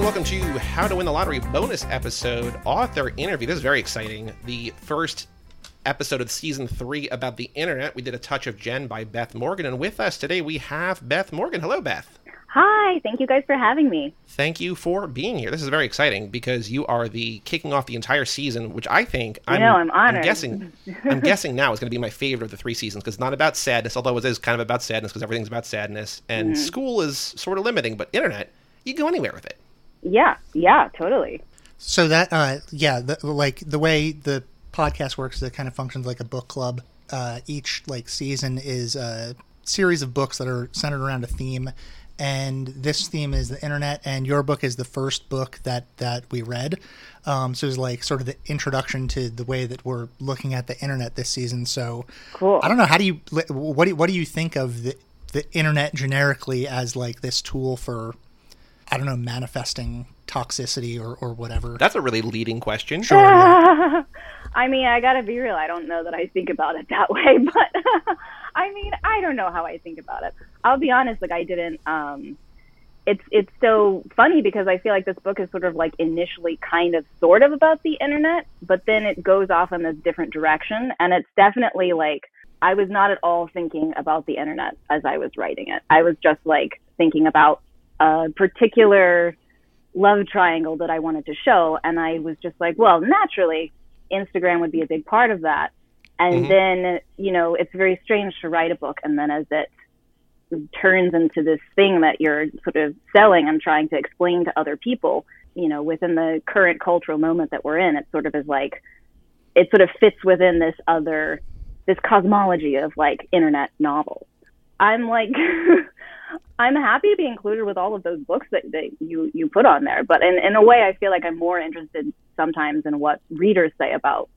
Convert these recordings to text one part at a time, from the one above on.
and welcome to How to Win the Lottery bonus episode author interview. This is very exciting. The first episode of season three about the internet. We did a touch of Jen by Beth Morgan, and with us today we have Beth Morgan. Hello, Beth. Hi, thank you guys for having me. Thank you for being here. This is very exciting because you are the kicking off the entire season, which I think I know I'm honored. I'm guessing I'm guessing now is going to be my favorite of the three seasons because it's not about sadness, although it is kind of about sadness because everything's about sadness, and mm-hmm. school is sort of limiting, but internet you can go anywhere with it. Yeah, yeah, totally. So that, uh, yeah, the, like the way the podcast works, it kind of functions like a book club. Uh, each like season is a series of books that are centered around a theme, and this theme is the internet and your book is the first book that that we read um, so it's like sort of the introduction to the way that we're looking at the internet this season so cool i don't know how do you what do you, what do you think of the the internet generically as like this tool for i don't know manifesting toxicity or or whatever that's a really leading question sure yeah. i mean i gotta be real i don't know that i think about it that way but I mean, I don't know how I think about it. I'll be honest, like I didn't um it's it's so funny because I feel like this book is sort of like initially kind of sort of about the internet, but then it goes off in a different direction and it's definitely like I was not at all thinking about the internet as I was writing it. I was just like thinking about a particular love triangle that I wanted to show and I was just like, well, naturally Instagram would be a big part of that. And mm-hmm. then, you know, it's very strange to write a book and then as it turns into this thing that you're sort of selling and trying to explain to other people, you know, within the current cultural moment that we're in, it sort of is like, it sort of fits within this other, this cosmology of like internet novels. I'm like, I'm happy to be included with all of those books that, that you, you put on there. But in, in a way, I feel like I'm more interested sometimes in what readers say about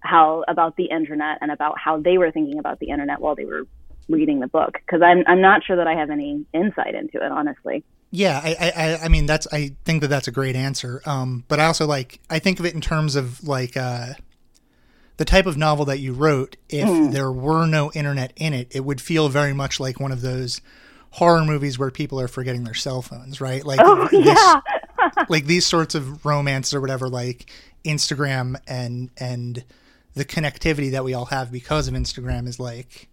how about the internet and about how they were thinking about the internet while they were reading the book because I'm I'm not sure that I have any insight into it honestly. Yeah, I, I I mean that's I think that that's a great answer. Um, but I also like I think of it in terms of like uh, the type of novel that you wrote. If mm. there were no internet in it, it would feel very much like one of those horror movies where people are forgetting their cell phones, right? Like oh, this, yeah. like these sorts of romances or whatever, like Instagram and and the connectivity that we all have because of Instagram is like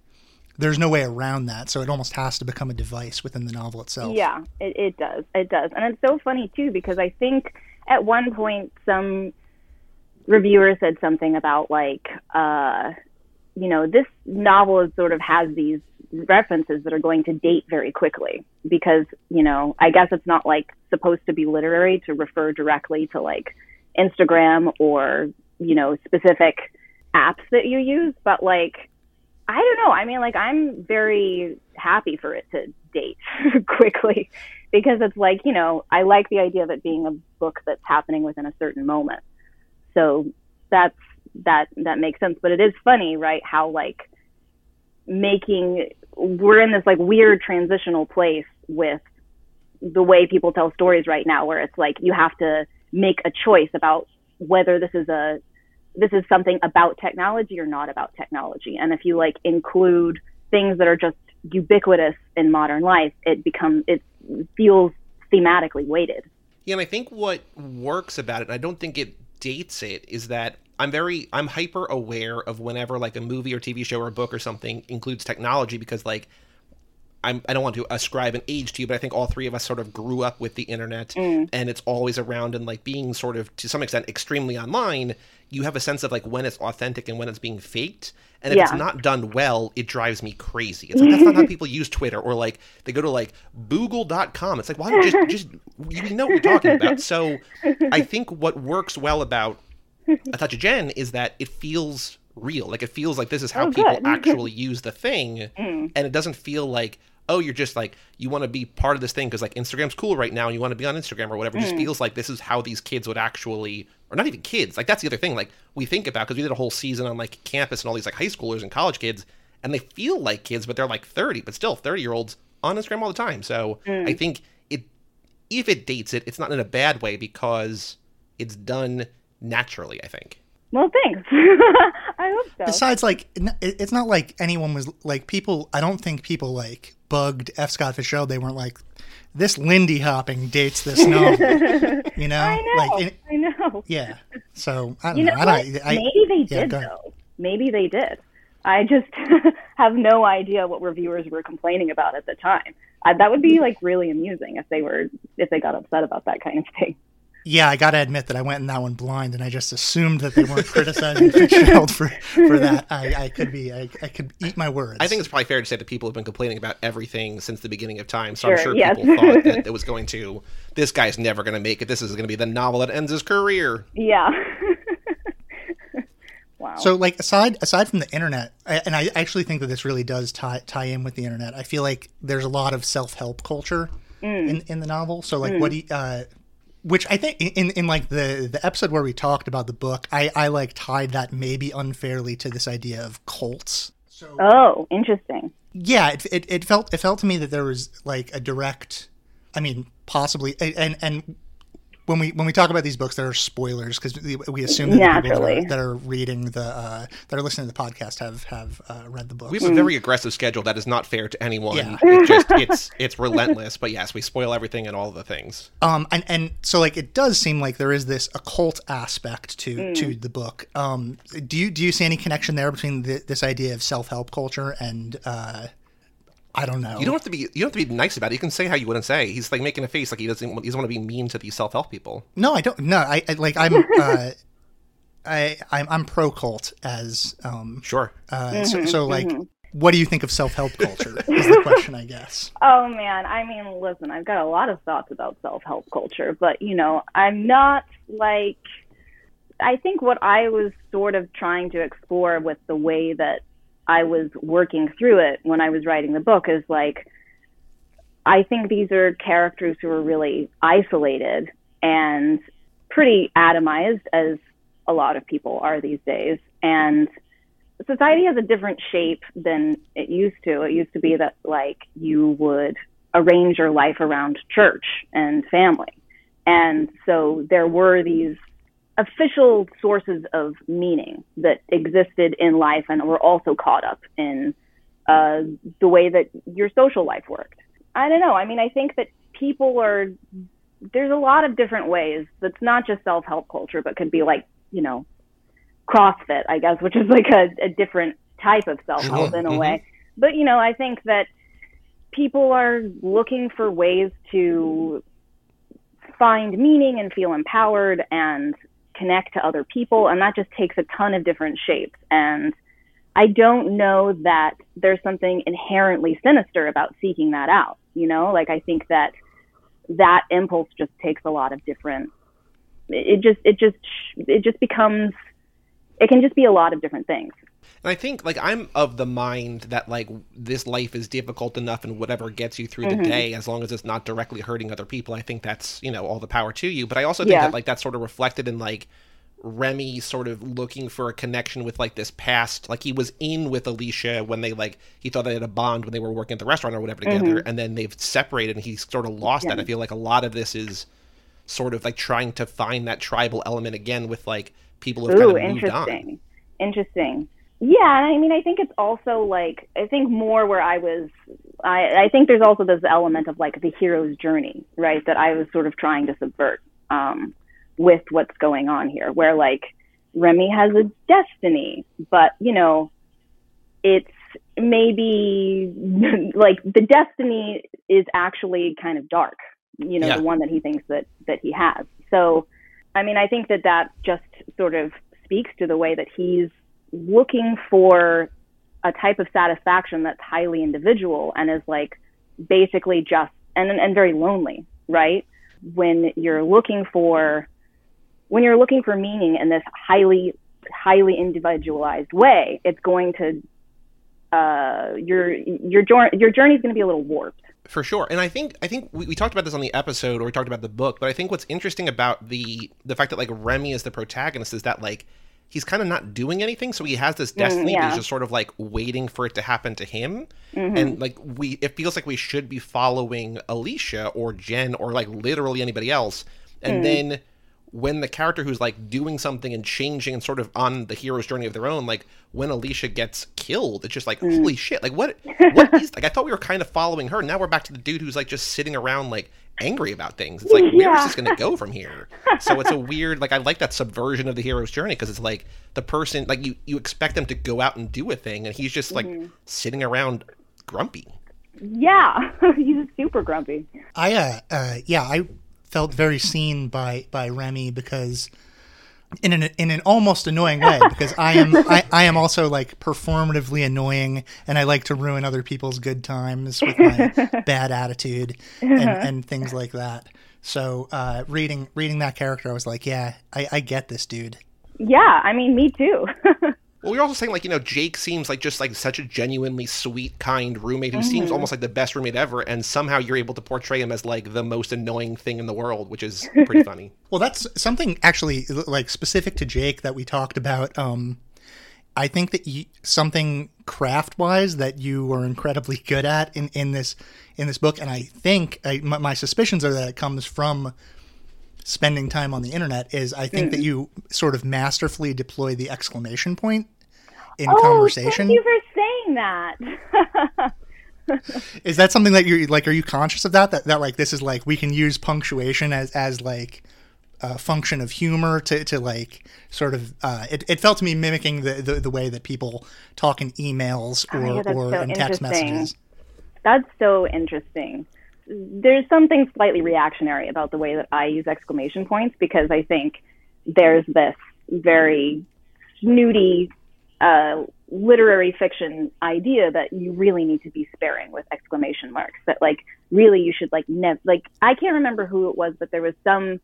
there's no way around that. So it almost has to become a device within the novel itself. Yeah, it, it does. It does. And it's so funny too because I think at one point some reviewer said something about like uh you know, this novel is sort of has these references that are going to date very quickly because, you know, I guess it's not like supposed to be literary to refer directly to like Instagram or, you know, specific apps that you use, but like I don't know. I mean, like I'm very happy for it to date quickly because it's like, you know, I like the idea of it being a book that's happening within a certain moment. So that's that that makes sense, but it is funny, right? How like making we're in this like weird transitional place with the way people tell stories right now where it's like you have to make a choice about whether this is a this is something about technology or not about technology. And if you like include things that are just ubiquitous in modern life, it becomes it feels thematically weighted. Yeah, and I think what works about it, I don't think it dates it, is that I'm very I'm hyper aware of whenever like a movie or TV show or a book or something includes technology because like I'm, I don't want to ascribe an age to you, but I think all three of us sort of grew up with the internet mm. and it's always around and like being sort of to some extent extremely online. You have a sense of like when it's authentic and when it's being faked. And if yeah. it's not done well, it drives me crazy. It's like, that's not how people use Twitter or like they go to like Boogle.com. It's like, why don't you just, just, you know what you're talking about. So I think what works well about A Touch of Jen is that it feels real. Like it feels like this is how oh, people actually use the thing. Mm. And it doesn't feel like, oh, you're just like you want to be part of this thing because like Instagram's cool right now and you want to be on Instagram or whatever. It just mm. feels like this is how these kids would actually, or not even kids. Like that's the other thing. Like we think about because we did a whole season on like campus and all these like high schoolers and college kids, and they feel like kids, but they're like thirty, but still thirty year olds on Instagram all the time. So mm. I think it, if it dates it, it's not in a bad way because it's done naturally. I think. Well, thanks. I hope so. Besides, like, it's not like anyone was like people. I don't think people like bugged F. Scott Fitzgerald. They weren't like, this Lindy hopping dates this novel. you know, I know. like it, I know. yeah. So I don't You know know. I don't. I, Maybe they yeah, did though. Maybe they did. I just have no idea what reviewers were complaining about at the time. I, that would be mm. like really amusing if they were if they got upset about that kind of thing. Yeah, I got to admit that I went in that one blind, and I just assumed that they weren't criticizing Fitzgerald for for that. I, I could be, I, I could eat my words. I think it's probably fair to say that people have been complaining about everything since the beginning of time. So Sure, I'm sure yes. people thought that it was going to. This guy's never going to make it. This is going to be the novel that ends his career. Yeah. wow. So, like aside aside from the internet, I- and I actually think that this really does tie tie in with the internet. I feel like there's a lot of self help culture Mm. in in the novel. So, like, what do you, uh, which I think in in like the the episode where we talked about the book, I I like tied that maybe unfairly to this idea of cults. So oh, interesting. yeah, it, it it felt it felt to me that there was like a direct, I mean, possibly, and and when we when we talk about these books, there are spoilers because we, we assume that the people that are, that are reading the uh, that are listening to the podcast have have uh, read the book. We have a very aggressive schedule that is not fair to anyone. Yeah. It's just it's it's relentless. But yes, we spoil everything and all the things. Um, and and so like it does seem like there is this occult aspect to to the book. Um, do you do you see any connection there between the, this idea of self help culture and uh, I don't know. You don't have to be you don't have to be nice about it. You can say how you wouldn't say. He's like making a face like he doesn't want- he doesn't want to be mean to these self help people. No, I don't. No, I, I like I'm. Uh, I I'm, I'm pro cult as um. Sure. Uh, so, so like, what do you think of self help culture? Is the question, I guess. Oh man, I mean, listen, I've got a lot of thoughts about self-help culture, but you know, I'm not like I think what I was sort of trying to explore with the way that I was working through it when I was writing the book is like I think these are characters who are really isolated and pretty atomized as a lot of people are these days and society has a different shape than it used to. It used to be that like you would arrange your life around church and family. And so there were these official sources of meaning that existed in life and were also caught up in uh, the way that your social life worked. I don't know. I mean, I think that people are, there's a lot of different ways that's not just self help culture, but could be like, you know, CrossFit, I guess, which is like a, a different type of self help Sure. in a Mhm. way. But, you know, I think that people are looking for ways to find meaning and feel empowered and connect to other people. And that just takes a ton of different shapes. And I don't know that there's something inherently sinister about seeking that out. You know, like I think that that impulse just takes a lot of different, it just, it just, it just becomes, it can just be a lot of different things. And I think like I'm of the mind that like this life is difficult enough and whatever gets you through Mm-hmm. the day as long as it's not directly hurting other people, I think that's, you know, all the power to you. But I also think Yeah. that like that's sort of reflected in like Remy sort of looking for a connection with like this past like he was in with Alicia when they like he thought they had a bond when they were working at the restaurant or whatever together and then they've separated and he's sort of lost that. Mm-hmm. I feel like a lot of this is sort of like trying to find that tribal element again with like people who've Ooh, kind of moved on. interesting. Yeah, and I mean, I think it's also like I think more where I was. I I think there's also this element of like the hero's journey, right? That I was sort of trying to subvert um, with what's going on here, where like Remy has a destiny, but you know, it's maybe like the destiny is actually kind of dark. You know, Yeah. the one that he thinks that that he has. So, I mean, I think that that just sort of speaks to the way that he's looking for a type of satisfaction that's highly individual and is like basically just and and very lonely, right? When you're looking for when you're looking for meaning in this highly highly individualized way, it's going to uh, your your your journey is going to be a little warped. For sure, and I think I think we, we talked about this on the episode, or we talked about the book. But I think what's interesting about the the fact that like Remy is the protagonist is that like he's kind of not doing anything, so he has this destiny. but yeah. he's just sort of like waiting for it to happen to him, Mm-hmm. and like we, it feels like we should be following Alicia or Jen or like literally anybody else, and then when the character who's like doing something and changing and sort of on the hero's journey of their own, like when Alicia gets killed, it's just like Mm. holy shit! Like what? What is like? I thought we were kind of following her. Now we're back to the dude who's like just sitting around like angry about things. It's like where is this going to go from here? So it's a weird like I like that subversion of the hero's journey because it's like the person like you you expect them to go out and do a thing and he's just like Mm-hmm. sitting around grumpy. Yeah, he's super grumpy. I uh, uh yeah, I felt very seen by by Remy because in an in an almost annoying way because I am I, I am also like performatively annoying and I like to ruin other people's good times with my bad attitude and, and things like that. So uh, reading reading that character, I was like, yeah, I, I get this dude. Yeah, I mean, me too. Well, we are also saying like you know Jake seems like just like such a genuinely sweet, kind roommate who seems almost like the best roommate ever, and somehow you're able to portray him as like the most annoying thing in the world, which is pretty funny. Well, that's something actually like specific to Jake that we talked about. Um, I think that you, something craft wise that you were incredibly good at in, in this in this book, and I think I, my, my suspicions are that it comes from spending time on the internet. Is I think that you sort of masterfully deploy the exclamation point in oh, conversation. thank you for saying that. Is that something that you're like? Are you conscious of that? That that like this is like we can use punctuation as as like a function of humor to to like sort of. Uh, it it felt to me mimicking the the, the way that people talk in emails or Oh, yeah, or so in text messages. That's so interesting. There's something slightly reactionary about the way that I use exclamation points because I think there's this very snooty uh, literary fiction idea that you really need to be sparing with exclamation marks. That like really you should like never like I can't remember who it was, but there was some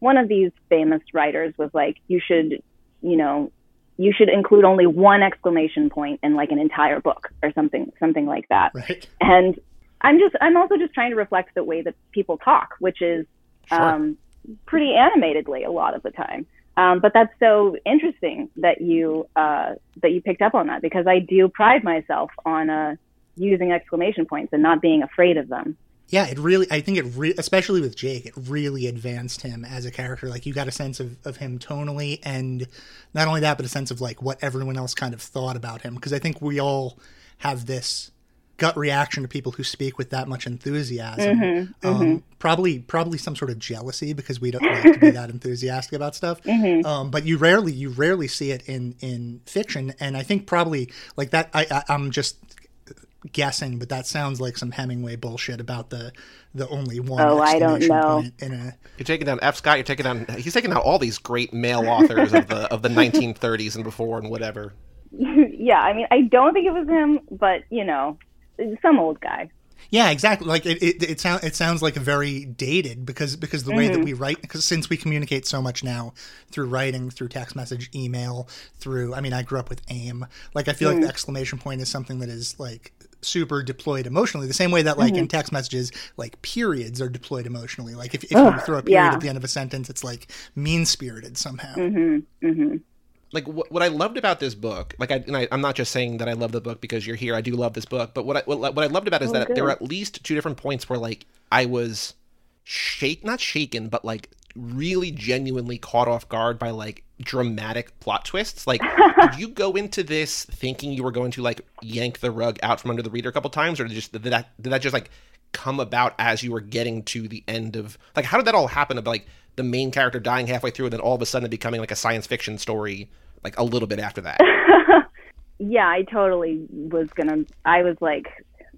one of these famous writers was like you should you know you should include only one exclamation point in like an entire book or something something like that Right. and i'm just i'm also just trying to reflect the way that people talk which is Sure. um, pretty animatedly a lot of the time um, but that's so interesting that you uh, that you picked up on that because i do pride myself on uh, using exclamation points and not being afraid of them Yeah, it really. I think it, re- especially with Jake, it really advanced him as a character. Like you got a sense of, of him tonally, and not only that, but a sense of like what everyone else kind of thought about him. Because I think we all have this gut reaction to people who speak with that much enthusiasm. um, Probably, probably some sort of jealousy because we don't like to be that enthusiastic about stuff. Um, but you rarely, you rarely see it in in fiction, and I think probably like that. I, I I'm just guessing, but that sounds like some Hemingway bullshit about the the only one. Oh, I don't know. In a, You're taking down F. Scott. You're taking down. He's taking down all these great male authors of the of the 1930s and before and whatever. yeah i mean i don't think it was him but you know some old guy. Yeah, exactly. Like it, it, it sounds it sounds like a very dated because because the way that mm-hmm. we write because since we communicate so much now through writing, through text message, email, through I mean I grew up with AIM. Like I feel like mm. the exclamation point is something that is like super deployed emotionally the same way that like in mm-hmm. text messages like periods are deployed emotionally. Like if, if you throw a period yeah. at the end of a sentence it's like mean spirited somehow mm-hmm, like what, what I loved about this book, like I, and I, I'm not just saying that I love the book because you're here. I do love this book, but what I what, what I loved about it is oh, that there were at least two different points where like I was shake not shaken, but like really genuinely caught off guard by like dramatic plot twists. Like, did you go into this thinking you were going to like yank the rug out from under the reader a couple times, or did just did that did that just like come about as you were getting to the end of like how did that all happen? About like the main character dying halfway through, and then all of a sudden becoming like a science fiction story like a little bit after that. yeah, I totally was gonna. I was like,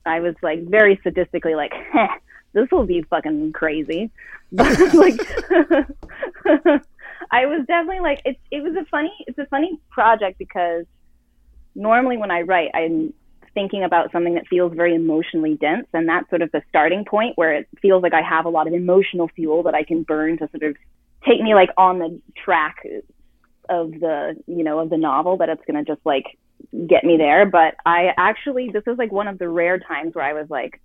I was like very sadistically like, Heh, this will be fucking crazy. But like, I was definitely like, it's it was a funny, it's a funny project because normally when I write, I'm thinking about something that feels very emotionally dense, and that's sort of the starting point where it feels like I have a lot of emotional fuel that I can burn to sort of take me like on the track of the you know of the novel that it's going to just like get me there. But i actually this is like one of the rare times where i was like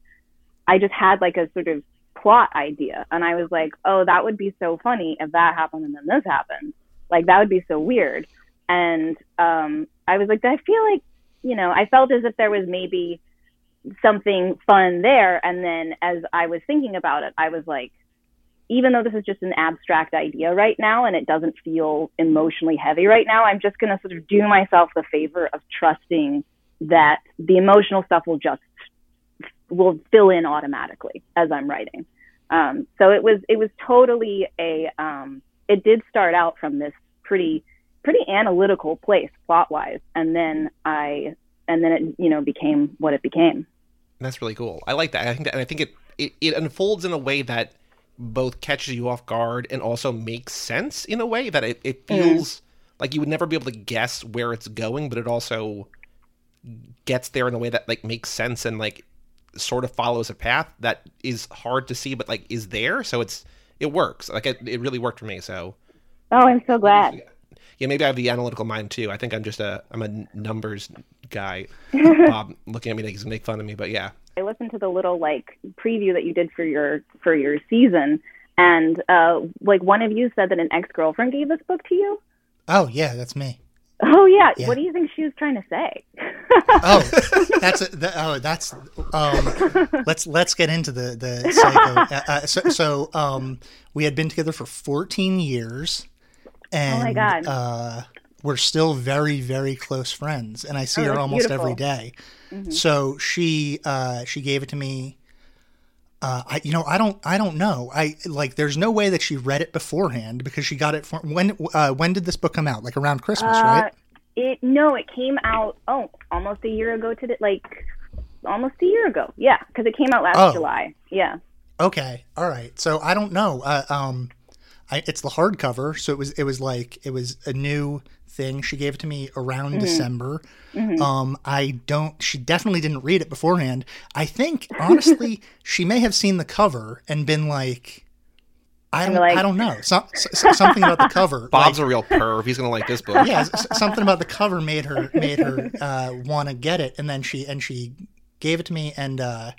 i just had like a sort of plot idea and i was like oh that would be so funny if that happened and then this happened. Like that would be so weird. And um i was like i feel like you know i felt as if there was maybe something fun there and then as i was thinking about it i was like even though this is just an abstract idea right now and it doesn't feel emotionally heavy right now, I'm just going to sort of do myself the favor of trusting that the emotional stuff will just will fill in automatically as I'm writing. Um, so it was it was totally a um, it did start out from this pretty pretty analytical place plot wise, and then I and then it you know became what it became. That's really cool. I like that. I think that, and I think it, it it unfolds in a way that both catches you off guard and also makes sense in a way that it, it mm-hmm. feels mm. like you would never be able to guess where it's going, but it also gets there in a way that like makes sense and like sort of follows a path that is hard to see but like is there so it's it works like it, it really worked for me so oh i'm so glad yeah maybe i have the analytical mind too i think i'm just a i'm a numbers guy bob looking at me like to make fun of me but yeah i listened to the little like preview that you did for your for your season and uh like one of you said that an ex-girlfriend gave this book to you oh yeah that's me Oh yeah. yeah. What do you think she was trying to say? oh, that's a, the, oh that's um, let's let's get into the the psycho. Uh, uh, so, so um, we had been together for 14 years, and oh my god, uh, we're still very very close friends, and I see oh, her almost beautiful. every day. Mm-hmm. So she uh, she gave it to me uh, I, you know, I don't, I don't know. I like, there's no way that she read it beforehand because she got it for when, uh, when did this book come out? Like around Christmas, uh, right? It, no, it came out, oh, almost a year ago to like almost a year ago. Yeah. Cause it came out last oh. July. Yeah. Okay. All right. So I don't know. Uh, um, I, it's the hardcover. So it was, it was like, it was a new thing. She gave it to me around mm-hmm. December. Mm-hmm. Um, I don't. She definitely didn't read it beforehand. I think honestly, she may have seen the cover and been like. I don't. Like... I don't know. So, so, something about the cover. Bob's like, a real perv. He's gonna like this book. Yeah, something about the cover made her made her uh, want to get it, and then she and she gave it to me, and uh,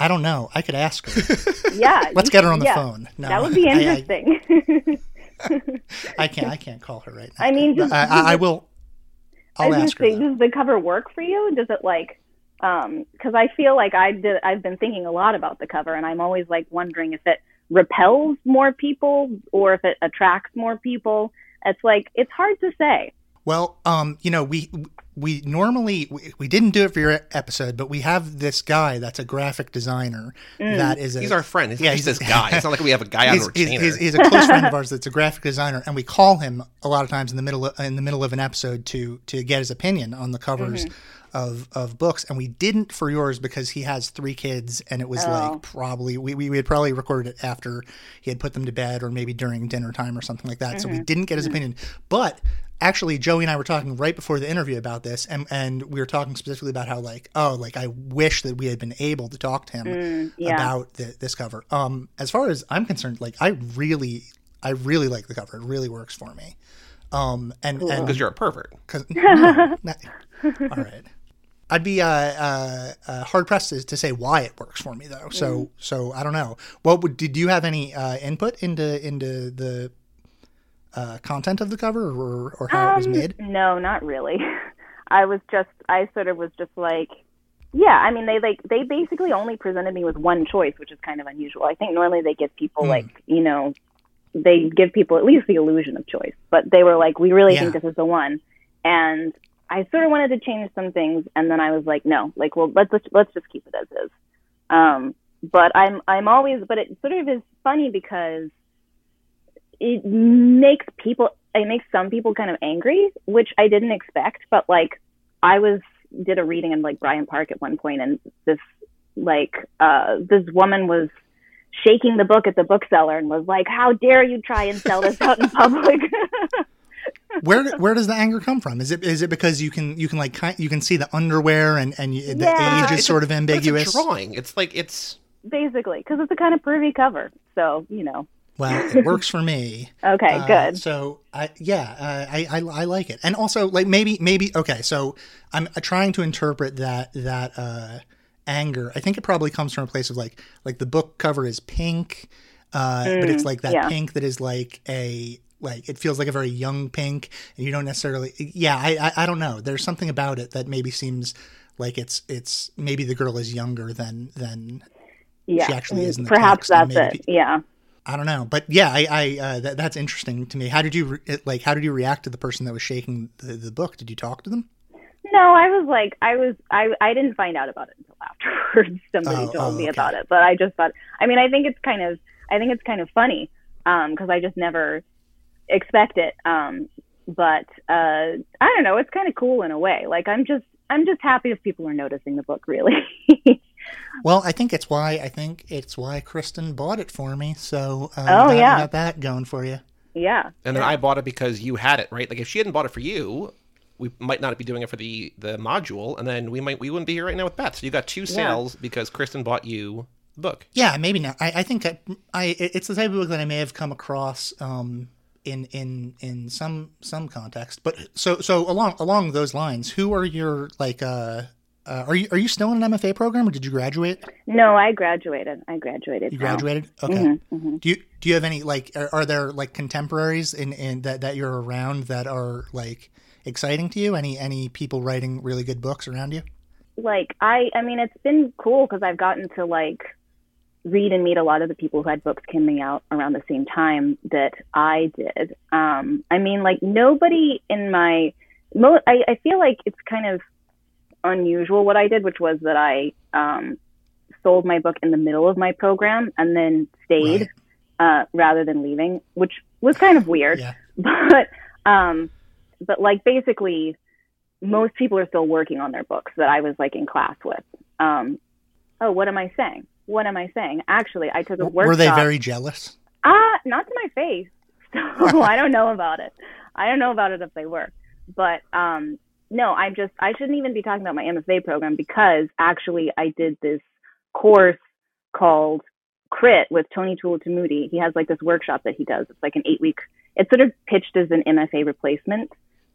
I don't know. I could ask her. Yeah, let's get her on the yeah, phone. No, that would be interesting. I, I, I can't. I can't call her right now. I mean, just, I, I, will. I'll I ask her. Say, does the cover work for you? Does it like? Because um, I feel like I did. I've been thinking a lot about the cover, and I'm always like wondering if it repels more people or if it attracts more people. It's like it's hard to say. Well, um, you know, we we normally we, we, didn't do it for your episode, but we have this guy that's a graphic designer mm. that is a, he's our friend. He's, yeah, he's this guy. It's not like we have a guy on he's, retainer. He's, he's, a close friend of ours that's a graphic designer, and we call him a lot of times in the middle of, in the middle of an episode to to get his opinion on the covers. Mm-hmm. Of, of books and we didn't for yours because he has three kids and it was oh. like probably we, we, we had probably recorded it after he had put them to bed or maybe during dinner time or something like that mm-hmm. so we mm-hmm. didn't get his mm-hmm. opinion but actually Joey and I were talking right before the interview about this and and we were talking specifically about how like oh like I wish that we had been able to talk to him mm, yeah. about the, this cover. Um as far as I'm concerned like I really I really like the cover. It really works for me. Um and cool. and because you're a pervert. Cuz no, not, all right. I'd be uh, uh, uh, hard pressed to, to, say why it works for me though. So mm. so I don't know. What would did you have any uh, input into into the uh, content of the cover or, or how um, it was um, made? No, not really. I was just, I sort of was just like, yeah, I mean, they like, they basically only presented me with one choice, which is kind of unusual. I think normally they give people mm. like, you know, they give people at least the illusion of choice, but they were like, we really yeah. think this is the one. And I sort of wanted to change some things. And then I was like, no, like, well, let's, let's, let's just keep it as is. Um, but I'm, I'm always, but it sort of is funny because it makes people it makes some people kind of angry, which I didn't expect. But like I was did a reading in like Bryant Park at one point, and this like uh this woman was shaking the book at the bookseller and was like, "How dare you try and sell this out in public?" where where does the anger come from? Is it is it because you can you can like you can see the underwear and and you, the yeah. age is sort of ambiguous? It's drawing. It's like it's basically because it's a kind of pervy cover. So you know. Well, it works for me. okay, uh, good. So I yeah, uh, I, I I like it, and also like maybe maybe okay. So I'm trying to interpret that that uh, anger. I think it probably comes from a place of like like the book cover is pink, uh, mm, but it's mm, like that yeah. pink that is like a like it feels like a very young pink, and you don't necessarily. Yeah, I, I I don't know. There's something about it that maybe seems like it's it's maybe the girl is younger than than yeah. she actually is in the Perhaps text, that's it. Yeah I don't know, but yeah, I, I uh, that, that's interesting to me. How did you re- like? How did you react to the person that was shaking the, the book? Did you talk to them? No, I was like, I was, I, I didn't find out about it until afterwards. Somebody Oh, told oh, me okay. about it, but I just thought, I mean, I think it's kind of, I think it's kind of funny, um, because I just never expect it. Um, but uh, I don't know, it's kind of cool in a way. Like I'm just, I'm just happy if people are noticing the book, really. Well, I think it's why I think it's why Kristen bought it for me. So uh, Oh, got, yeah. got that going for you. yeah. And then yeah. I bought it because you had it, right? Like if she hadn't bought it for you, we might not be doing it for the the module, and then we might we wouldn't be here right now with Beth. So you got two sales because Kristen bought you the book. Yeah, maybe not. I, I think I, I it's the type of book that I may have come across um, in in in some some context. But so so along along those lines, who are your like uh, uh are you are you still in an MFA program or did you graduate? No, I graduated. I graduated. You now. graduated. Okay. Mm-hmm, Do you do you have any like are, are there like contemporaries in in that that you're around that are like exciting to you? Any any people writing really good books around you? like I I mean it's been cool because I've gotten to like read and meet a lot of the people who had books coming out around the same time that I did. Um, I mean like nobody in my mo- I, I feel like it's kind of unusual what I did, which was that I um, sold my book in the middle of my program and then stayed uh, rather than leaving, which was kind of weird Yeah. but um but like basically most people are still working on their books that I was like in class with. Um oh, what am I saying? What am I saying? Actually, I took a workshop. Were they very jealous? Ah, not to my face. So I don't know about it. I don't know about it if they were. But um no, I'm just I shouldn't even be talking about my MFA program because actually I did this course called Crit with Tony Tulathimutte. He has like this workshop that he does. It's like an eight week it's sort of pitched as an MFA replacement.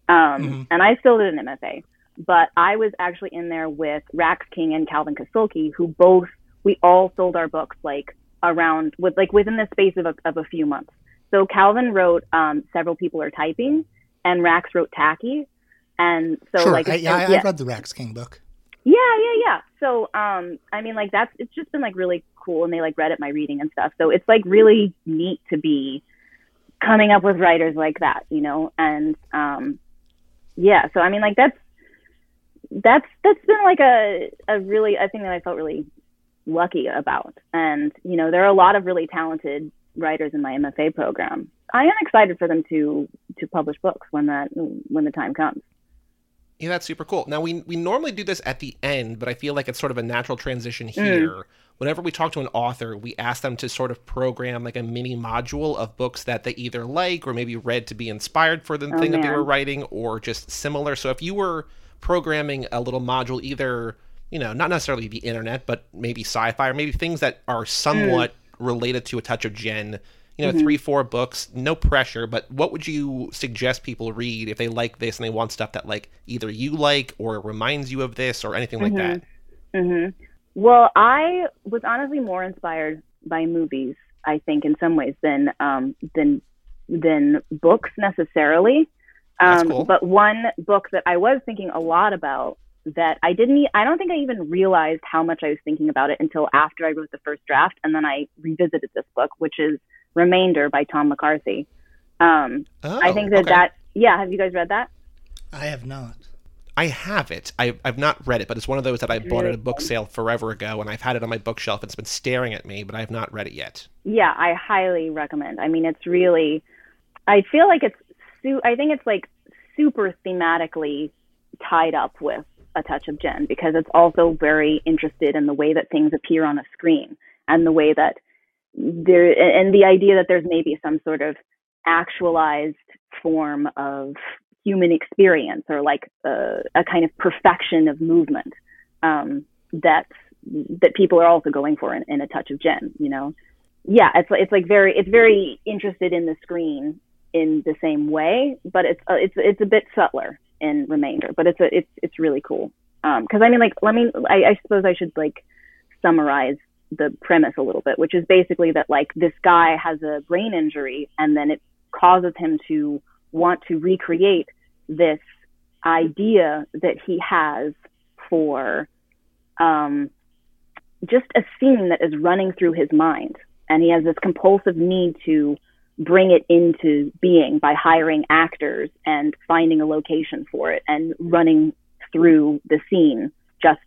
Um Mhm. and I still did an MFA. But I was actually in there with Rax King and Calvin Kasulke, who both we all sold our books like around with like within the space of a, of a few months. So Calvin wrote um, several people are typing, and Rax wrote Tacky, and so sure. like I, it's- I, yeah, I read the Rax King book. yeah, yeah, yeah. So um, I mean like that's it's just been like really cool, and they like read at my reading and stuff. So it's like really neat to be coming up with writers like that, you know, and um, yeah. So I mean like that's that's that's been like a a really I think that I felt really lucky about. And you know, there are a lot of really talented writers in my MFA program. I am excited for them to to publish books when that when the time comes. Yeah, that's super cool. Now we we normally do this at the end, but I feel like it's sort of a natural transition hmm. here. Whenever we talk to an author, we ask them to sort of program like a mini module of books that they either like or maybe read to be inspired for the Oh, thing that they were writing or just similar. So if you were programming a little module either, you know, not necessarily the internet, but maybe sci-fi or maybe things that are hmm. somewhat related to a touch of Jen, you know, three, four books, no pressure, but what would you suggest people read if they like this and they want stuff that like either you like or reminds you of this or anything like that? hmm Well, I was honestly more inspired by movies, I think, in some ways than um, than than books necessarily. Um, cool. But one book that I was thinking a lot about that I didn't, I don't think I even realized how much I was thinking about it until after I wrote the first draft, and then I revisited this book, which is Remainder by Tom McCarthy. Um, Oh, I think that okay. that, yeah, have you guys read that? I have not. I have it. I, I've not read it, but it's one of those that I bought at a book good. sale forever ago, and I've had it on my bookshelf. It's been staring at me, but I have not read it yet. yeah, I highly recommend. I mean, it's really, I feel like it's, su- I think it's like super thematically tied up with a touch of Jen because it's also very interested in the way that things appear on a screen and the way that there, and the idea that there's maybe some sort of actualized form of human experience or like a, a kind of perfection of movement um, that that people are also going for in, in a touch of Jen, you know yeah, it's it's like very it's very interested in the screen in the same way, but it's uh, it's it's a bit subtler in Remainder, but it's a it's it's really cool. Because I mean, like, let me I, I suppose I should like summarize the premise a little bit, which is basically that like this guy has a brain injury, and then it causes him to want to recreate this idea that he has for um, just a scene that is running through his mind and he has this compulsive need to bring it into being by hiring actors and finding a location for it and running through the scene just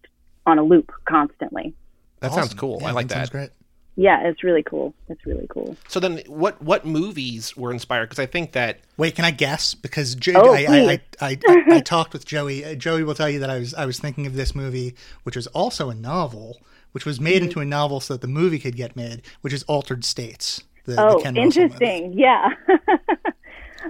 on a loop constantly. That Awesome. sounds cool. Yeah, I like Sounds that. great. Yeah, it's really cool. It's really cool. So then, what what movies were inspired? Because I think that Wait, can I guess? Because jo- Oh, I, I, I, I, I, I talked with Joey. Uh, Joey will tell you that I was I was thinking of this movie, which was also a novel, which was made Mm-hmm. into a novel so that the movie could get made, which is Altered States. The, the Oh, Ken Russell movie. interesting. Yeah.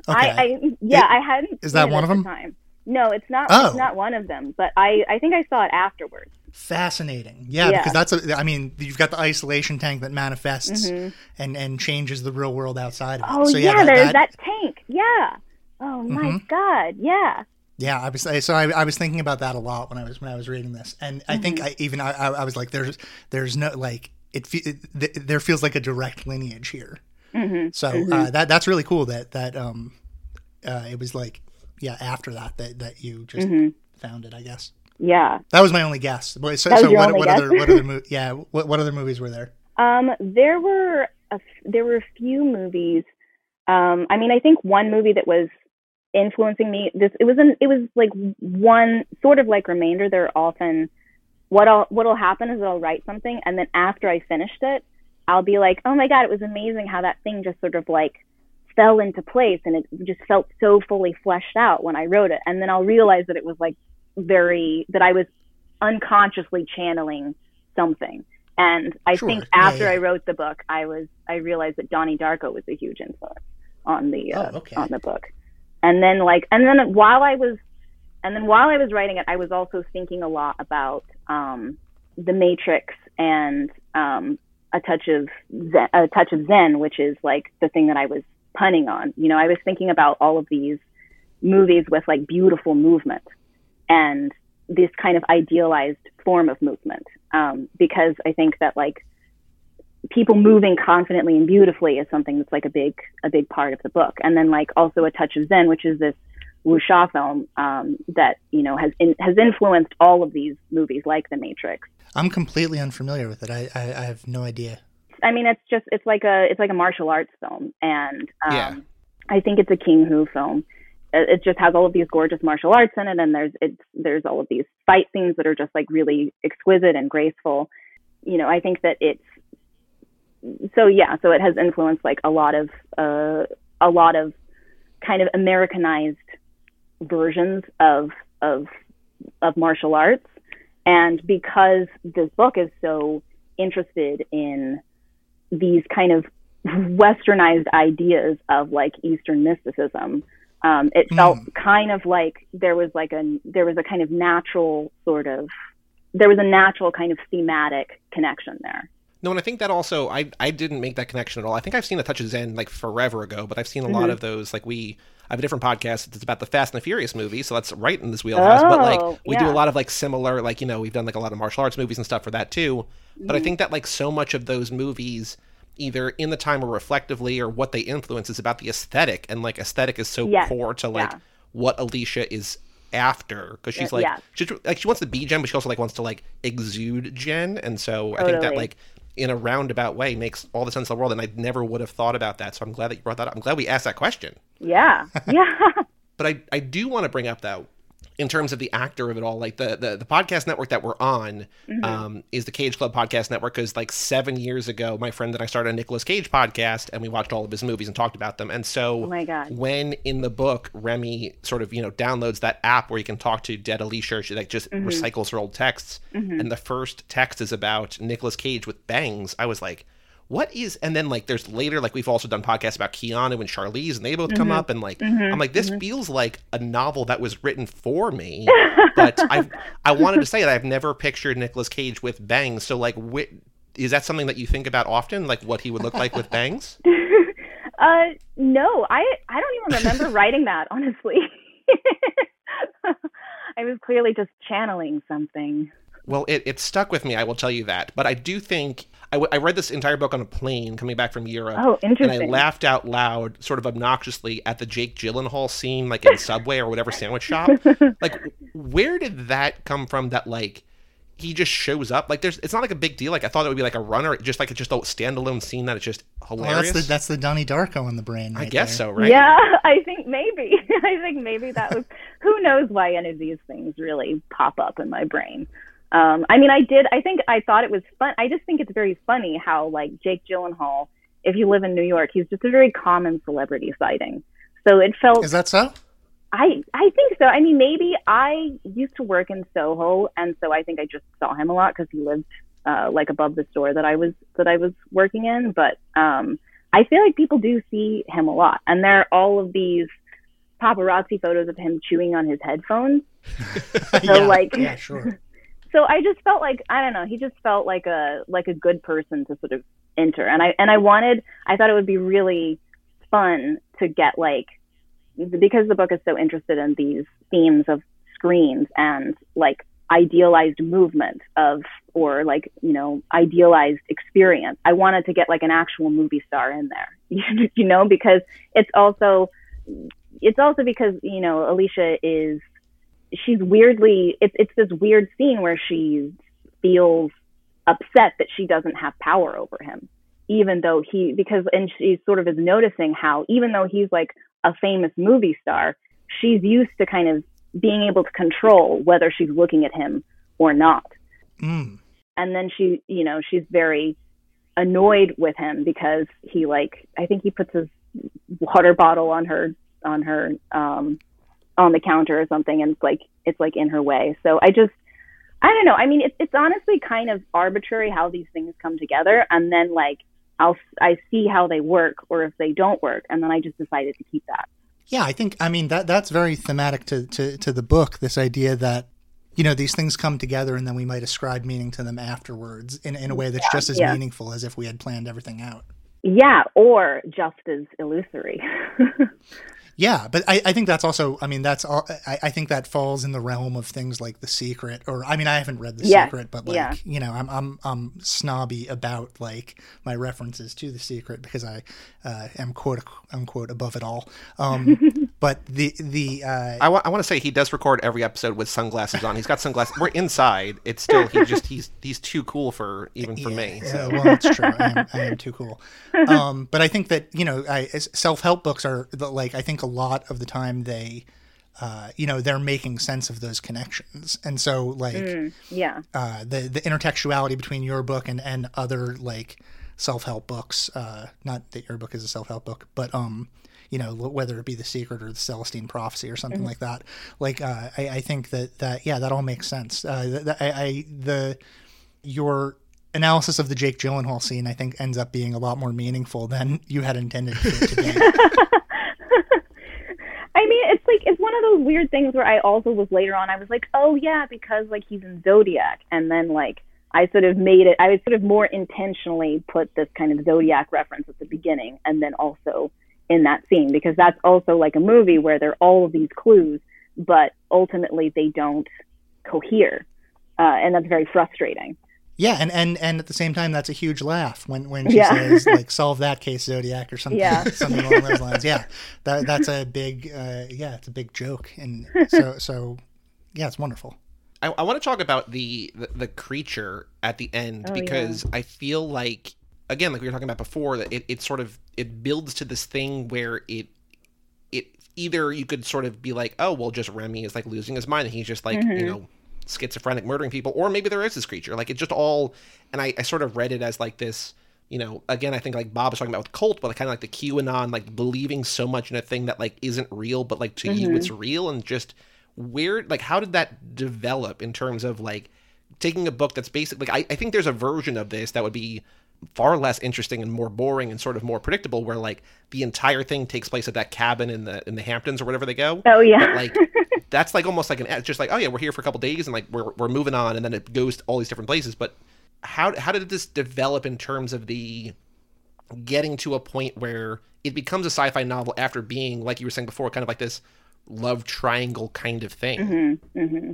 I, I yeah, I hadn't. is that one at of the them? Time. No, it's not. Oh. It's not one of them. But I, I think I saw it afterwards. Fascinating. Yeah, Yeah. because that's a. I mean, you've got the isolation tank that manifests and and changes the real world outside of it. Mm-hmm. Oh so, yeah, that- there's that- that, tank. Yeah. Oh my Mm-hmm. God. Yeah. Yeah, I was so I, I was thinking about that a lot when I was when I was reading this, and I think Mm-hmm. I even I, I was like, there's there's no like it, fe- it th- there feels like a direct lineage here. Mm-hmm. So Uh, that that's really cool that that um uh, it was like yeah after that that that you just Mm-hmm. found it. I guess Yeah. that was my only guess. So, so what, what guess? other what other mo- yeah what what other movies were there? Um, there were a there were a few movies. Um, I mean, I think one movie that was influencing me. This it was an it was like one sort of like remainder. There are often what I'll what'll happen is I'll write something and then after I finished it, I'll be like, oh my god, it was amazing how that thing just sort of like fell into place and it just felt so fully fleshed out when I wrote it. And then I'll realize that it was like very that I was unconsciously channeling something. And I Sure. think Yeah, after yeah. I wrote the book, I was I realized that Donnie Darko was a huge influence on the uh, Oh, okay. on the book. And then like and then while I was and then while I was writing it, I was also thinking a lot about um, the Matrix and um, a touch of Zen, a touch of Zen, which is like the thing that I was punning on. You know, I was thinking about all of these movies with like beautiful movement and this kind of idealized form of movement um, because I think that like people moving confidently and beautifully is something that's like a big a big part of the book and then like also a touch of zen which is this wuxia film um, that you know has in, has influenced all of these movies like the matrix I'm completely unfamiliar with it. I I, I have no idea. i mean it's just it's like a it's like a martial arts film and um, Yeah. i think it's a king hu film it just has all of these gorgeous martial arts in it and there's it's there's all of these fight scenes that are just like really exquisite and graceful. You know i think that it's so yeah so it has influenced like a lot of uh, a lot of kind of americanized versions of of of martial arts. And because this book is so interested in these kind of westernized ideas of like eastern mysticism um, it felt kind of like there was like a there was a kind of natural sort of there was a natural kind of thematic connection there No, and I think that also I I didn't make that connection at all. I think I've seen a touch of Zen like forever ago, but I've seen a Mm-hmm. lot of those. Like we, I have a different podcast that's about the Fast and the Furious movie, so that's right in this wheelhouse. but like Oh, we do a lot of like similar, like you know, we've done like a lot of martial arts movies and stuff for that too. But Mm-hmm. I think that like so much of those movies, either in the time or reflectively, or what they influence is about the aesthetic, and like aesthetic is so Yes, core to like yeah. what Alicia is after because she's Uh, like yeah. she's like she wants to be Jen, but she also like wants to like exude Jen, and so I think that like in a roundabout way makes all the sense in the world, and I never would have thought about that. So I'm glad that you brought that up. I'm glad we asked that question. yeah yeah But I I do want to bring up though. In terms of the actor of it all, like the the, the podcast network that we're on Mm-hmm. um, is the Cage Club Podcast Network. Because like seven years ago, my friend and I started a Nicolas Cage podcast, and we watched all of his movies and talked about them. And so, Oh my God. when in the book Remy sort of you know downloads that app where you can talk to dead Alicia, she like just Mm-hmm. recycles her old texts, and the first text is about Nicolas Cage with bangs. I was like, what is? And then like there's later like we've also done podcasts about Keanu and Charlize, and they both come mm-hmm. up, and like mm-hmm. I'm like this mm-hmm. feels like a novel that was written for me, but I I wanted to say that I've never pictured Nicolas Cage with bangs. So like, wh- is that something that you think about often, like what he would look like with bangs? Uh, no, I I don't even remember writing that. Honestly, I was clearly just channeling something. Well, it, it stuck with me, I will tell you that. But I do think I, w- I read this entire book on a plane coming back from Europe. Oh, And I laughed out loud, sort of obnoxiously, at the Jake Gyllenhaal scene, like in Subway or whatever sandwich shop. Like, where did that come from? That like he just shows up. Like there's, it's not like a big deal. Like I thought it would be like a runner, just like it's just a standalone scene that it's just Well, hilarious. that's the that's the Donnie Darko in the brain. I guess there. so, right? Yeah, I think maybe. I think maybe that was. who knows why any of these things really pop up in my brain? Um, I mean, I did. I think I thought it was fun. I just think it's very funny how like Jake Gyllenhaal, if you live in New York, he's just a very common celebrity sighting. So it felt. Is that so? I I think so. I mean, maybe I used to work in Soho, and so I think I just saw him a lot because he lived uh, like above the store that I was that I was working in. But um, I feel like people do see him a lot, and there are all of these paparazzi photos of him chewing on his headphones. So yeah, like, yeah, sure. So I just felt like I don't know. He just felt like a like a good person to sort of enter, and I and I wanted. I thought it would be really fun to get like because the book is so interested in these themes of screens and like idealized movement of or like you know idealized experience i wanted to get like an actual movie star in there you know because it's also it's also because you know alicia is she's weirdly it's it's this weird scene where she feels upset that she doesn't have power over him even though he because and she sort of is noticing how even though he's like a famous movie star she's used to kind of being able to control whether she's looking at him or not Mm. and then she you know she's very annoyed with him because he like i think he puts his water bottle on her on her um on the counter or something and it's like it's like in her way so i just i don't know i mean it's it's honestly kind of arbitrary how these things come together and then like i'll i see how they work or if they don't work and then i just decided to keep that Yeah, I think I mean that that's very thematic to, to, to the book. This idea that you know these things come together and then we might ascribe meaning to them afterwards in in a way that's just as yeah. meaningful as if we had planned everything out. yeah or just as illusory Yeah, but I, I think that's also I mean that's all I, I think that falls in the realm of things like The Secret or I mean I haven't read The Yes, Secret, but like yeah. you know I'm I'm I'm snobby about like my references to The Secret because I uh, am quote unquote above it all. Um, but the the uh, I want to say he does record every episode with sunglasses on. He's got sunglasses. We're inside. It's still he just he's he's too cool for even for me. Yeah, So. well, that's true. I am, I am too cool. Um, but I think that you know, I, self help books are the- like I think a lot of the time they, uh, you know, they're making sense of those connections, and so like yeah uh, the the intertextuality between your book and and other like self help books. Uh, not that your book is a self help book, but um. You know, whether it be the Secret or the Celestine Prophecy or something like that. Like, uh, I, I think that that yeah, that all makes sense. Uh, I, I the your analysis of the Jake Gyllenhaal scene, I think, ends up being a lot more meaningful than you had intended for it to be. Like it's one of those weird things where I also was later on. I was like, oh yeah, because like he's in Zodiac, and then like I sort of made it. I sort of more intentionally put this kind of Zodiac reference at the beginning, and then also in that scene because that's also like a movie where there are all of these clues, but ultimately they don't cohere, uh, and that's very frustrating. Yeah, and, and and at the same time, that's a huge laugh when when she Yeah. says like solve that case Zodiac or something Yeah. something along those lines. Yeah, that that's a big uh, yeah, it's a big joke, and so so yeah, it's wonderful. I, I want to talk about the, the the creature at the end Oh, because I feel like again, like we were talking about before, that it, it sort of it builds to this thing where it it either you could sort of be like, oh well, just Remy is like losing his mind and he's just like you know schizophrenic murdering people, or maybe there is this creature. Like it just all, and I, I sort of read it as like this. You know, again, I think like Bob was talking about with cult, but like, kind of like the QAnon, like believing so much in a thing that like isn't real, but like to you mm-hmm. it's real, and just weird. Like, how did that develop in terms of like taking a book that's basically? Like, I, I think there's a version of this that would be far less interesting and more boring and sort of more predictable, where like the entire thing takes place at that cabin in the in the Hamptons or whatever they go. Oh yeah, But like that's like almost like an it's just like oh yeah we're here for a couple days and like we're we're moving on and then it goes to all these different places. But how how did this develop in terms of the getting to a point where it becomes a sci-fi novel after being like you were saying before kind of like this love triangle kind of thing. Mm-hmm, mm-hmm.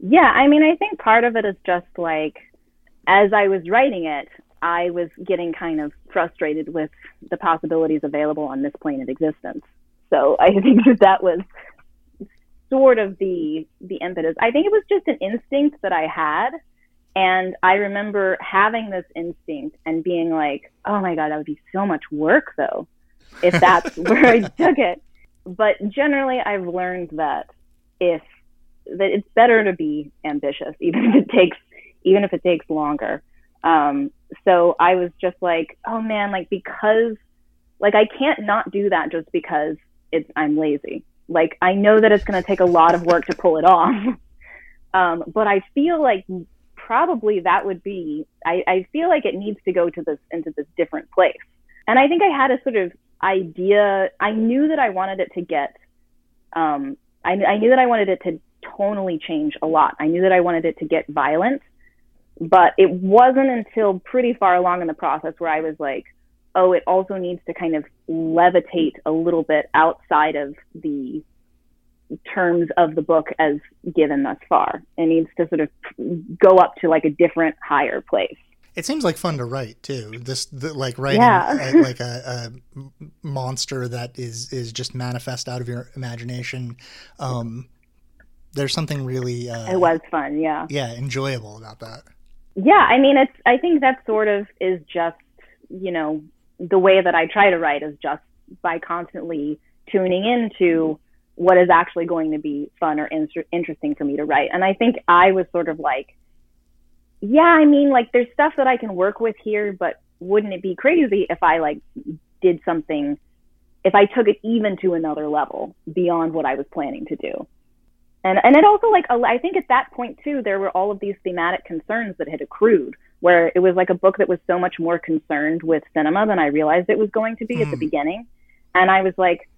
Yeah, I mean, I think part of it is just like as I was writing it, I was getting kind of frustrated with the possibilities available on this plane of existence. So I think that that was sort of the the impetus. I think it was just an instinct that I had And I remember having this instinct and being like, oh my God, that would be so much work though, if that's where I took it. But generally, I've learned that if that it's better to be ambitious, even if it takes even if it takes longer. Um, so I was just like, oh man, like because like I can't not do that just because it's I'm lazy. Like I know that it's going to take a lot of work to pull it off. um, but I feel like probably that would be I, I feel like it needs to go to this into this different place. And I think I had a sort of idea. I knew that I wanted it to get. Um, I, I knew that I wanted it to tonally change a lot. I knew that I wanted it to get violent, but it wasn't until pretty far along in the process where I was like, oh, it also needs to kind of levitate a little bit outside of the terms of the book as given thus far. It needs to sort of go up to like a different, higher place. It seems like fun to write too. This the, like writing yeah. a, like a, a, monster that is is just manifest out of your imagination. Um, there's something really uh, it was fun, yeah, yeah, enjoyable about that. Yeah, I mean, it's I think that sort of is just you know the way that I try to write is just by constantly tuning into what is actually going to be fun or in- interesting for me to write. And I think I was sort of like, yeah, I mean, like there's stuff that I can work with here, but wouldn't it be crazy if I like did something, if I took it even to another level beyond what I was planning to do? And and it also like I think at that point too, there were all of these thematic concerns that had accrued, where it was like a book that was so much more concerned with cinema than I realized it was going to be mm. at the hmm. beginning. And I was like,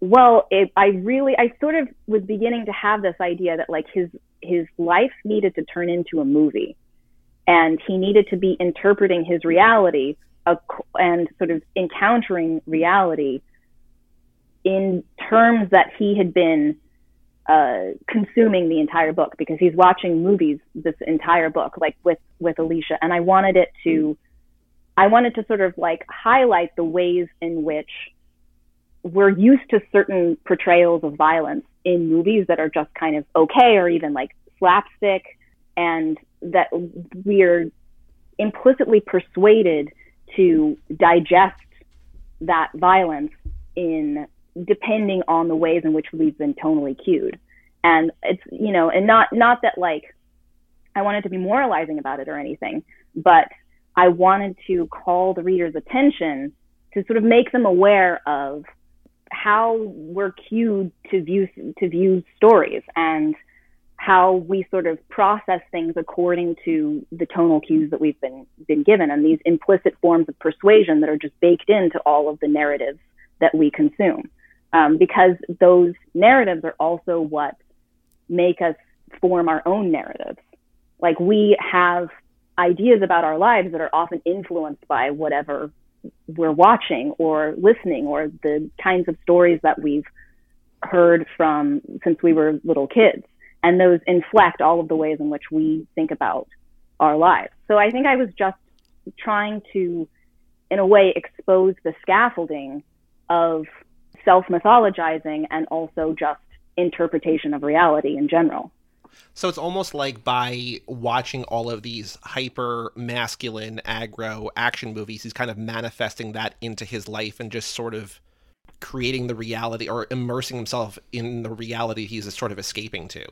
well, it, I really, I sort of was beginning to have this idea that like his his life needed to turn into a movie, and he needed to be interpreting his reality and sort of encountering reality in terms that he had been uh, consuming the entire book because he's watching movies this entire book, like with with Alicia, and I wanted it to, I wanted to sort of like highlight the ways in which we're used to certain portrayals of violence in movies that are just kind of okay or even like slapstick, and that we're implicitly persuaded to digest that violence in depending on the ways in which we've been tonally cued. And it's, you know, and not, not that like I wanted to be moralizing about it or anything, but I wanted to call the reader's attention to sort of make them aware of how we're cued to view, to view stories and how we sort of process things according to the tonal cues that we've been been given and these implicit forms of persuasion that are just baked into all of the narratives that we consume um, because those narratives are also what make us form our own narratives. Like we have ideas about our lives that are often influenced by whatever we're watching or listening or the kinds of stories that we've heard from since we were little kids. And those inflect all of the ways in which we think about our lives. So I think I was just trying to, in a way, expose the scaffolding of self mythologizing and also just interpretation of reality in general. So it's almost like by watching all of these hyper masculine aggro action movies, he's kind of manifesting that into his life and just sort of creating the reality or immersing himself in the reality he's sort of escaping to.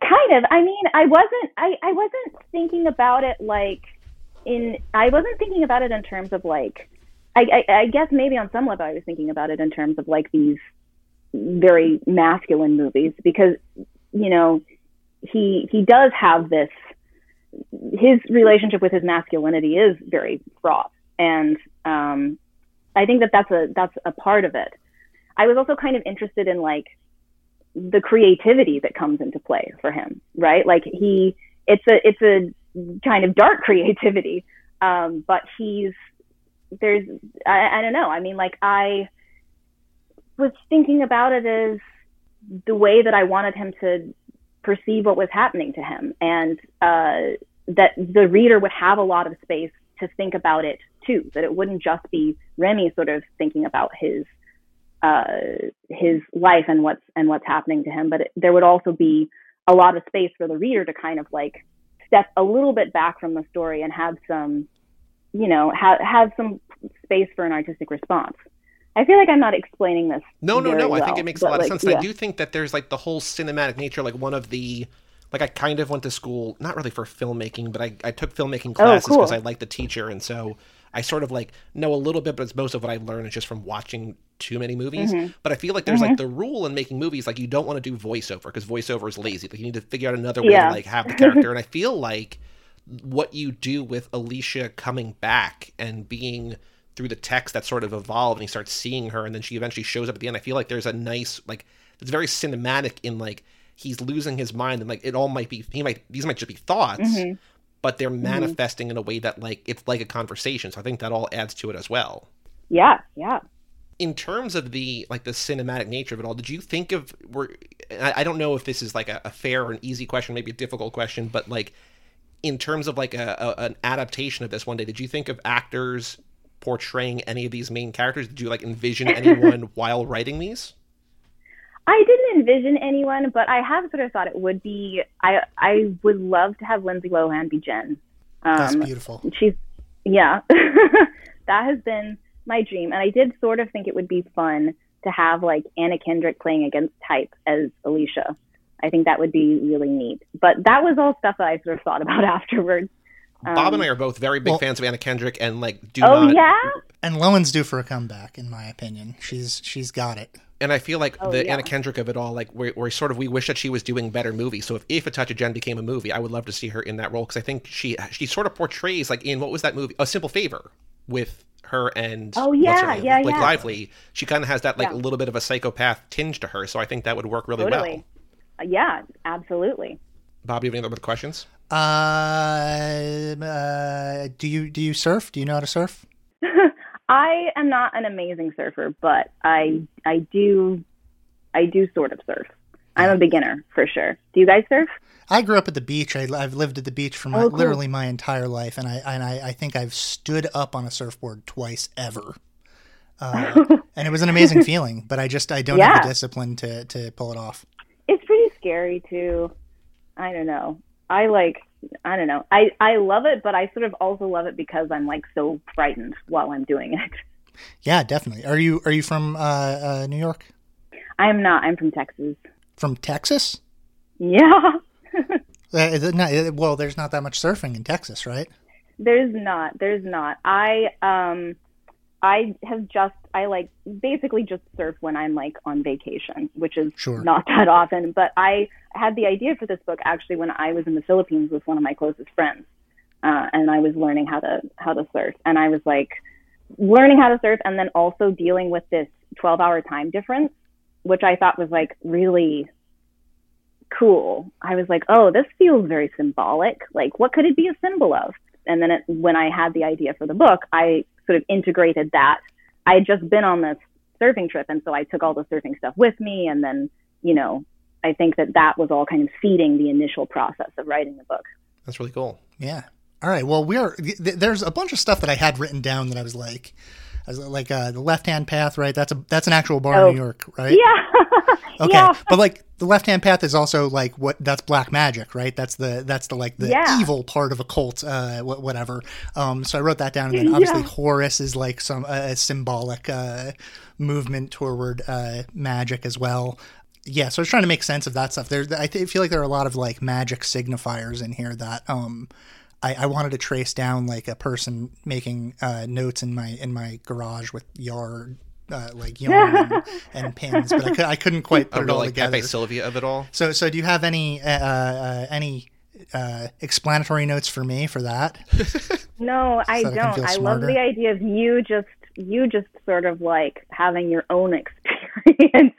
Kind of. I mean, I wasn't I, I wasn't thinking about it like in I wasn't thinking about it in terms of like I, I, guess maybe on some level I was thinking about it in terms of like these very masculine movies because you know he he does have this his relationship with his masculinity is very fraught and um I think that that's a that's a part of it. I was also kind of interested in like the creativity that comes into play for him, right? Like he it's a it's a kind of dark creativity um but he's there's I, I don't know. I mean, like I was thinking about it as the way that I wanted him to perceive what was happening to him, and uh, that the reader would have a lot of space to think about it too. That it wouldn't just be Remy sort of thinking about his uh, his life and what's and what's happening to him, but it, there would also be a lot of space for the reader to kind of like step a little bit back from the story and have some, you know, have have some space for an artistic response. I feel like I'm not explaining this. No, no, no. I think it makes a lot of like, sense. And yeah. I do think that there's like the whole cinematic nature, like one of the like I kind of went to school, not really for filmmaking, but I, I took filmmaking classes cool. because I liked the teacher, and so I sort of like know a little bit, but it's most of what I've learned is just from watching too many movies. Mm-hmm. But I feel like there's like the rule in making movies, like you don't want to do voiceover because voiceover is lazy. Like you need to figure out another way Yeah. to like have the character. and I feel like what you do with Alicia coming back and being through the text that sort of evolved and he starts seeing her and then she eventually shows up at the end. I feel like there's a nice like it's very cinematic in like he's losing his mind and like it all might be he might these might just be thoughts Mm-hmm. but they're manifesting in a way that like it's like a conversation. So I think that all adds to it as well. Yeah, yeah. In terms of the like the cinematic nature of it all, did you think of were I, I don't know if this is like a, a fair or an easy question, maybe a difficult question, but like in terms of like a, a an adaptation of this one day, did you think of actors portraying any of these main characters? Did you like envision anyone while writing these? I didn't envision anyone, but I have sort of thought it would be. I I would love to have Lindsay Lohan be Jen. That's Um, beautiful. she's yeah that has been my dream and i did sort of think it would be fun to have like anna kendrick playing against type as alicia i think that would be really neat but that was all stuff that i sort of thought about afterwards Bob and um, I are both very big well- fans of Anna Kendrick and like do oh not yeah And Lohan's due for a comeback, in my opinion. She's she's got it. and I feel like Oh, the yeah. Anna Kendrick of it all, like we're, we're sort of we wish that she was doing better movies. So if, if a Touch of Jen became a movie, I would love to see her in that role because I think she she sort of portrays like in what was that movie, A Simple Favor, with her and Oh, what's her yeah, name? yeah, Blake yeah. Lively. She kind of has that like Yeah. a little bit of a psychopath tinge to her, so I think that would work really totally well. Yeah absolutely Bob, do you have any other questions? Uh, uh, do you do you surf? Do you know how to surf? i am not an amazing surfer but i i do i do sort of surf i'm a beginner for sure do you guys surf I grew up at the beach. I, I've lived at the beach for my, Oh, cool. literally my entire life, and I and I, I think I've stood up on a surfboard twice ever. Uh, and it was an amazing feeling, but I just I don't have the discipline to to pull it off. It's pretty scary too. I don't know. I like I don't know. I I love it, but I sort of also love it because I'm like so frightened while I'm doing it. Yeah, definitely. Are you are you from uh, uh, New York? I'm not. I'm from Texas. From Texas? Yeah. Uh, not- uh, well, there's not that much surfing in Texas, right? There's not. There's not. I um I have just I like basically just surf when I'm like on vacation, which is Sure. not that often. But I had the idea for this book actually when I was in the Philippines with one of my closest friends, uh, and I was learning how to how to surf, and I was like learning how to surf, and then also dealing with this 12 hour time difference, which I thought was like really cool. I was like, oh, this feels very symbolic. Like, what could it be a symbol of? And then it, when I had the idea for the book, I sort of integrated that. I had just been on this surfing trip, and so I took all the surfing stuff with me. And then, you know, I think that that was all kind of feeding the initial process of writing the book. That's really cool. Yeah. All right. Well, we're th- there's a bunch of stuff that I had written down that I was like, like uh, the left hand path, right? That's a that's an actual bar Oh. in New York, right? Yeah. Okay. yeah. But like the left hand path is also like what that's black magic, right? That's the that's the like the Yeah. evil part of a cult, uh, whatever. Um, so I wrote that down, and then obviously Yeah. Horus is like some uh, a symbolic uh, movement toward uh, magic as well. Yeah, so I was trying to make sense of that stuff. There, I th- feel like there are a lot of like magic signifiers in here that um, I, I wanted to trace down like a person making uh, notes in my in my garage with yard uh, like yarn and, and pins, but I, cou- I couldn't quite put A it real all like together. Pepe Sylvia of it all. So, so do you have any uh, uh, any uh, explanatory notes for me for that? No, I So that don't. feel I love the idea of you just you just sort of like having your own experience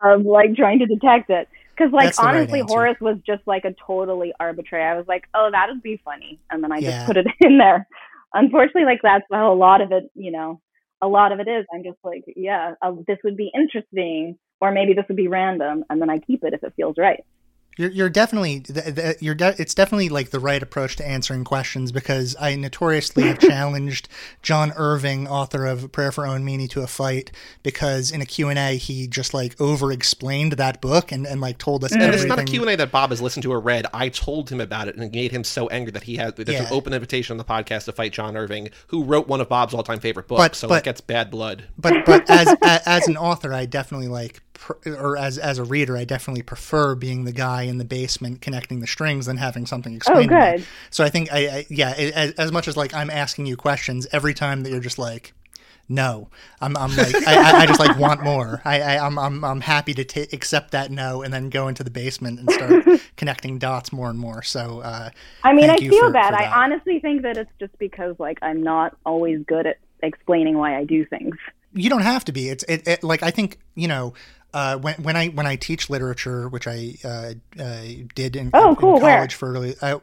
of like trying to detect it. Because like right honestly, answer. Horace was just like a totally arbitrary. I was like, oh, that would be funny, and then I Yeah. just put it in there. Unfortunately, like that's how a lot of it, you know, a lot of it is. I'm just like, yeah, uh, this would be interesting, or maybe this would be random, and then I keep it if it feels right. You're, you're definitely you're de- it's definitely like the right approach to answering questions because I notoriously have challenged John Irving, author of Prayer for Owen Meany, to a fight because in a Q and A he just like over explained that book and, and like told us And everything. it's not a Q&A that Bob has listened to or read. I told him about it and it made him so angry that he had there's Yeah. an open invitation on the podcast to fight John Irving, who wrote one of Bob's all-time favorite books. But- so but- it gets bad blood. but but as a, as an author, I definitely like, or as as a reader, I definitely prefer being the guy in the basement connecting the strings than having something explained. to me. Oh, good. So I think I, I yeah, as, as much as like I'm asking you questions every time that you're just like. No, I'm. I'm like I, I- just like want more. I, I I'm. I'm. I'm happy to ta accept that no, and then go into the basement and start connecting dots more and more. So, uh, I mean, I feel for- bad. for I honestly think that it's just because like I'm not always good at explaining why I do things. you don't have to be. It's it, it like I think you know uh, when when I when I teach literature, which I uh, uh, did in, Oh, in cool. Where? college for early. I,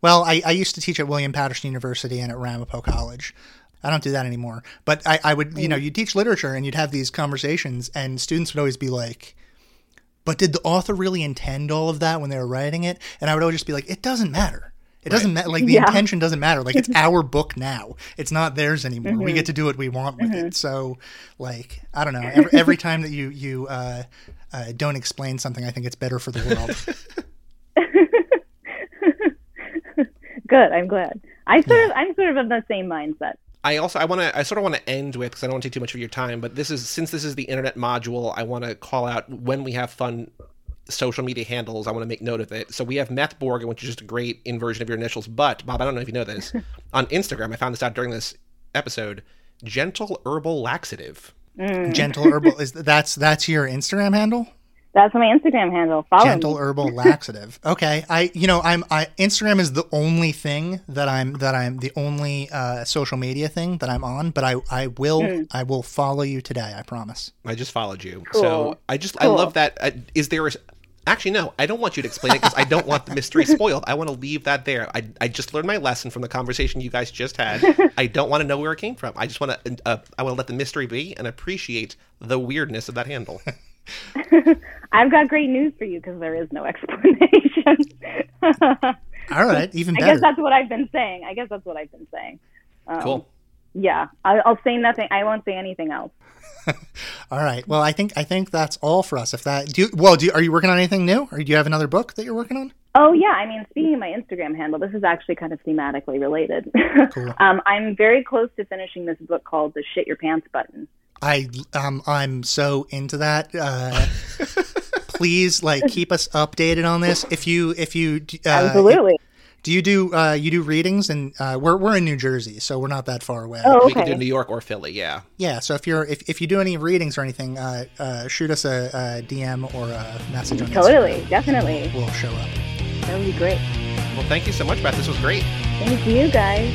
well, I, I used to teach at William Paterson University and at Ramapo College. I don't do that anymore. But I, I would, you know, you teach literature and you'd have these conversations, and students would always be like, "But did the author really intend all of that when they were writing it?" And I would always just be like, "It doesn't matter." It doesn't matter. Like the Yeah. intention doesn't matter. Like it's our book now. It's not theirs anymore. We get to do what we want with it. So, like I don't know. Every, every time that you you uh, uh, don't explain something, I think it's better for the world. Good. I'm glad. I sort of I'm sort of of the same mindset. I also I want to I sort of want to end with because I don't want to take too much of your time, but this is since this is the internet module, I want to call out when we have fun social media handles. I want to make note of it. So we have Meth Borgen, which is just a great inversion of your initials. But Bob, I don't know if you know this. On Instagram, I found this out during this episode. Gentle herbal laxative. Mm. Gentle herbal is that's that's your Instagram handle. That's my Instagram handle. Follow Gentle me. herbal laxative. Okay, I you know I'm I Instagram is the only thing that I'm that I'm the only uh, social media thing that I'm on. But I I will I will follow you today. I promise. I just followed you. Cool. So I just I love that. Uh, is there a Actually, no. I don't want you to explain it because I don't want the mystery spoiled. I want to leave that there. I, I just learned my lesson from the conversation you guys just had. I don't want to know where it came from. I just want to. Uh, I want to let the mystery be and appreciate the weirdness of that handle. I've got great news for you because there is no explanation. All right, even better. I guess that's what I've been saying. I guess that's what I've been saying. Um, Cool. Yeah, I, I'll say nothing. I won't say anything else. All right. Well, I think I think that's all for us. If that do you, well, do you, are you working on anything new, or do you have another book that you're working on? Oh yeah, I mean, speaking of my Instagram handle, this is actually kind of thematically related. Cool. um, I'm very close to finishing this book called "The Shit Your Pants Button." I um I'm so into that. Uh, please, like, keep us updated on this. If you if you uh, Absolutely. do you do uh, you do readings and uh, we're we're in New Jersey, so we're not that far away. oh, We can do. New York or Philly. Yeah. Yeah. So if you're if, if you do any readings or anything, uh, uh, shoot us a, a DM or a message on Totally, Instagram. definitely. We'll show up. That would be great. Well, thank you so much, Beth. This was great. Thank you, guys.